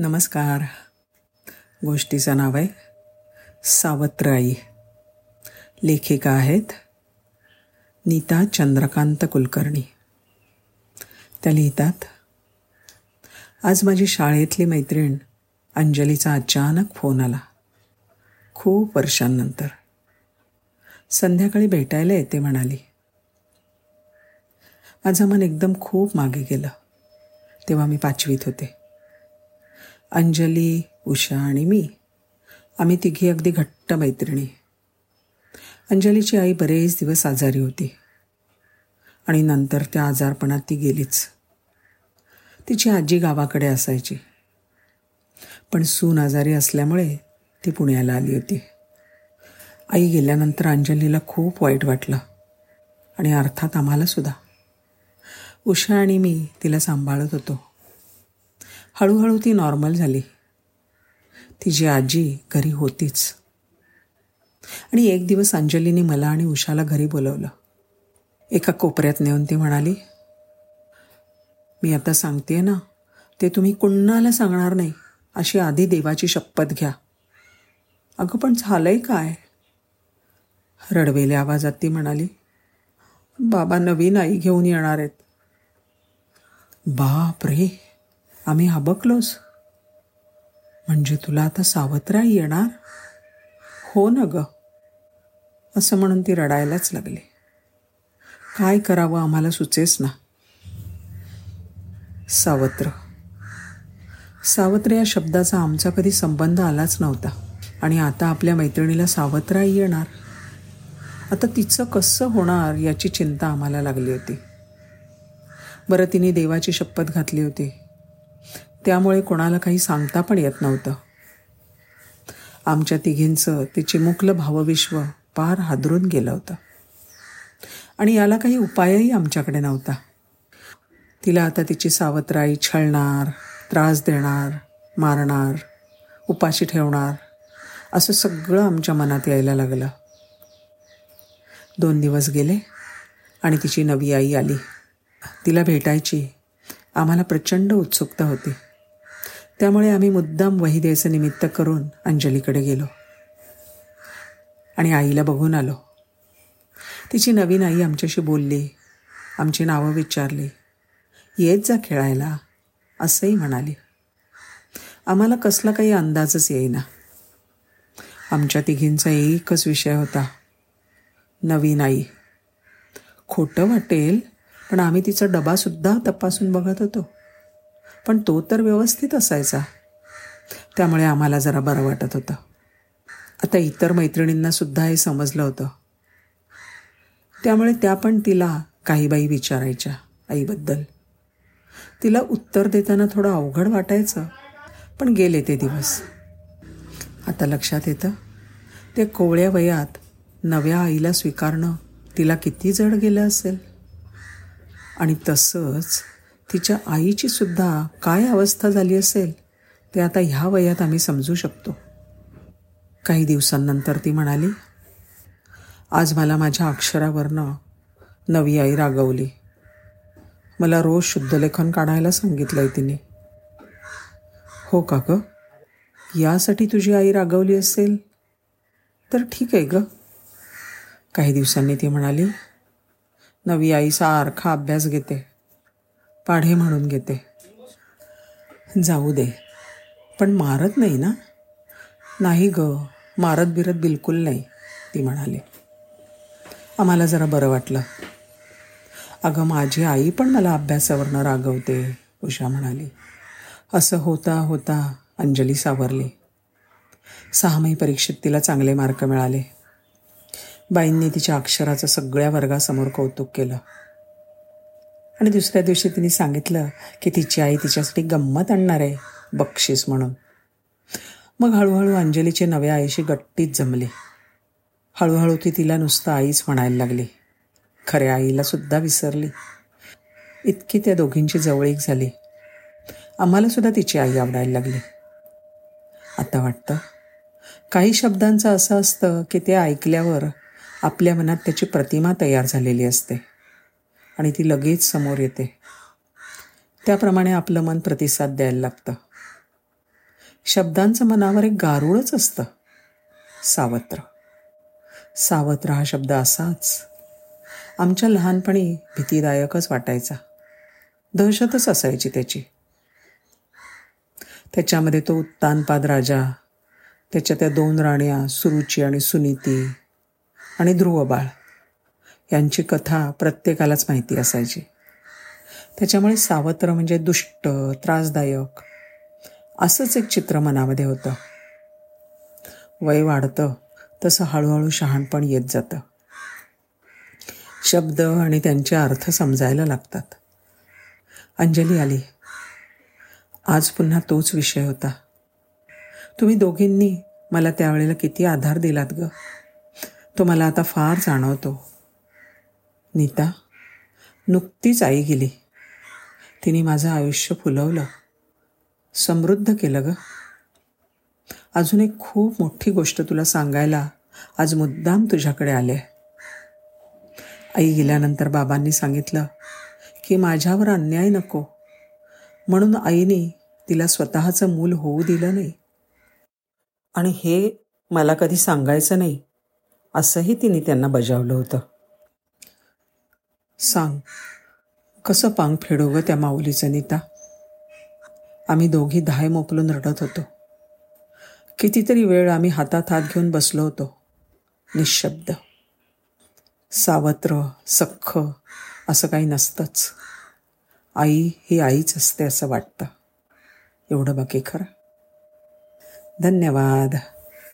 नमस्कार. गोष्टीचं नाव आहे सावत्राई. लेखिका आहेत नीता चंद्रकांत कुलकर्णी. त्या लिहितात आज माझी शाळेतली मैत्रीण अंजलीचा अचानक फोन आला. खूप वर्षांनंतर. संध्याकाळी भेटायला येते म्हणाली. माझं मन एकदम खूप मागे गेलं. तेव्हा मी पाचवीत होते. अंजली उषा आणि मी. आम्ही तिघी अगदी घट्ट मैत्रिणी. अंजलीची आई बरेच दिवस आजारी होती. आणि नंतर त्या आजारपणात ती गेलीच. तिची आजी गावाकडे असायची. पण सून आजारी असल्यामुळे ती पुण्याला आली होती. आई गेल्यानंतर अंजलीला खूप वाईट वाटलं. आणि अर्थात आम्हालासुद्धा उषा आणि मी तिला सांभाळत होतो. हळूहळू ती नॉर्मल झाली. तिची आजी घरी होतीच. आणि एक दिवस अंजलीने मला आणि उषाला घरी बोलवलं. एका कोपऱ्यात नेऊन ती म्हणाली मी आता सांगते ना ते तुम्ही कुणाला सांगणार नाही अशी आधी देवाची शपथ घ्या. अगं पण झालंय काय? रडवेल्या आवाजात ती म्हणाली बाबा नवीन आई घेऊन येणार आहेत. बाप रे! आम्ही हबकलोच. म्हणजे तुला आता सावत्राई येणार? हो ना ग. असं म्हणून ती रडायलाच लागली. काय करावं आम्हाला सुचेस ना. सावत्र. सावत्र या शब्दाचा आमचा कधी संबंध आलाच नव्हता. आणि आता आपल्या मैत्रिणीला सावत्राई येणार. आता तिचं कसं होणार याची चिंता आम्हाला लागली होती. बरं तिने देवाची शपथ घातली होती. त्यामुळे कोणाला काही सांगता पण येत नव्हतं. आमच्या तिघींचं ते चिमुकलं भावविश्व पार हादरून गेलं होतं. आणि याला काही उपायही आमच्याकडे नव्हता. तिला आता तिची सावत्राई छळणार त्रास देणार मारणार उपाशी ठेवणार असं सगळं आमच्या मनात यायला लागलं. दोन दिवस गेले आणि तिची नवी आई आली. तिला भेटायची आम्हाला प्रचंड उत्सुकता होती. त्यामुळे आम्ही मुद्दाम वही द्यायचं निमित्त करून अंजलीकडे गेलो. आणि आईला बघून आलो. तिची नवीन आई आमच्याशी बोलली. आमची नावं विचारली. येत जा खेळायला असंही म्हणाली. आम्हाला कसला काही अंदाजच येईना. आमच्या तिघींचा एकच विषय होता. नवीन आई. खोटं वाटेल पण आम्ही तिचा डबासुद्धा तपासून बघत होतो. पण तो तर व्यवस्थित असायचा. त्यामुळे आम्हाला जरा बरं वाटत होतं. आता इतर मैत्रिणींनासुद्धा हे समजलं होतं. त्यामुळे त्या पण तिला काही बाई विचारायच्या आईबद्दल. तिला उत्तर देताना थोडं अवघड वाटायचं पण गेले ते दिवस. आता लक्षात येतं ते कोवळ्या वयात नव्या आईला स्वीकारणं तिला किती जड गेलं असेल. आणि तसंच तिच्या आईची सुद्धा काय अवस्था झाली असेल ते आता ह्या वयात आम्ही समजू शकतो. काही दिवसांनंतर ती म्हणाली आज मला माझ्या अक्षरावरनं नवी आई रागवली. मला रोज शुद्धलेखन काढायला सांगितलं आहे तिने. हो का ग? यासाठी तुझी आई रागवली असेल? तर ठीक आहे ग. काही दिवसांनी ती म्हणाली नवी आई सारखा अभ्यास घेते. पाढे म्हणून घेते. जाऊ दे. पण मारत नाही ना? नाही ग. मारत बिरत बिलकुल नाही ती म्हणाली. आम्हाला जरा बरं वाटलं. अगं माझी आई पण मला अभ्यासावरनं रागवते उषा म्हणाली. असं होता होता अंजली सावरली. सहामाही परीक्षेत तिला चांगले मार्क मिळाले. बाईंनी तिच्या अक्षराचं सगळ्या वर्गासमोर कौतुक केलं. आणि दुसऱ्या दिवशी तिने सांगितलं की तिची आई तिच्यासाठी गंमत आणणार आहे बक्षीस म्हणून. मग हळूहळू अंजलीचे नव्या आईशी गट्टीत जमले. हळूहळू ती तिला नुसतं आईच म्हणायला लागली. खऱ्या आईला सुद्धा विसरली. इतकी त्या दोघींची जवळीक झाली. आम्हाला सुद्धा तिची आई आवडायला लागली. आता वाटतं काही शब्दांचं असं असतं की ते ऐकल्यावर आपल्या मनात त्याची प्रतिमा तयार झालेली असते. आणि ती लगेच समोर येते. त्याप्रमाणे आपलं मन प्रतिसाद द्यायला लागतं. शब्दांचं मनावर एक गारुळच असतं. सावत्र. सावत्र हा शब्द असाच. आमच्या लहानपणी भीतीदायकच वाटायचा. दहशतच असायची त्याची. त्याच्यामध्ये तो उत्तानपाद राजा त्याच्या त्या दोन राण्या सुरुची आणि सुनीती आणि ध्रुवबाळ. यांची कथा प्रत्येकालाच माहिती असायची. त्याच्यामुळे सावत्र म्हणजे दुष्ट त्रासदायक असंच एक चित्र मनामध्ये होतं. वय वाढतं तसं हळूहळू शहाणपण येत जातं. शब्द आणि त्यांचे अर्थ समजायला लागतात. अंजली आली. आज पुन्हा तोच विषय होता. तुम्ही दोघींनी मला त्यावेळेला किती आधार दिलात गं? तो मला आता फार जाणवतो. नीता नुकतीच आई गेली. तिने माझं आयुष्य फुलवलं. समृद्ध केलं ग. अजून एक खूप मोठी गोष्ट तुला सांगायला आज मुद्दाम तुझ्याकडे आले. आई गेल्यानंतर बाबांनी सांगितलं की माझ्यावर अन्याय नको. म्हणून आईने तिला स्वतःचं मूल होऊ दिलं नाही. आणि हे मला कधी सांगायचं नाही. असंही तिने त्यांना बजावलं होतं. सांग कसं पांग फेडो ग त्या माऊलीचं नीता? आम्ही दोघी धाय मोकलून रडत होतो. कितीतरी वेळ आम्ही हातात हात घेऊन बसलो होतो. निशब्द. सावत्र सख्ख असं काही नसतंच. आई ही आईच असते असं वाटतं. एवढं बाकी खरं. धन्यवाद.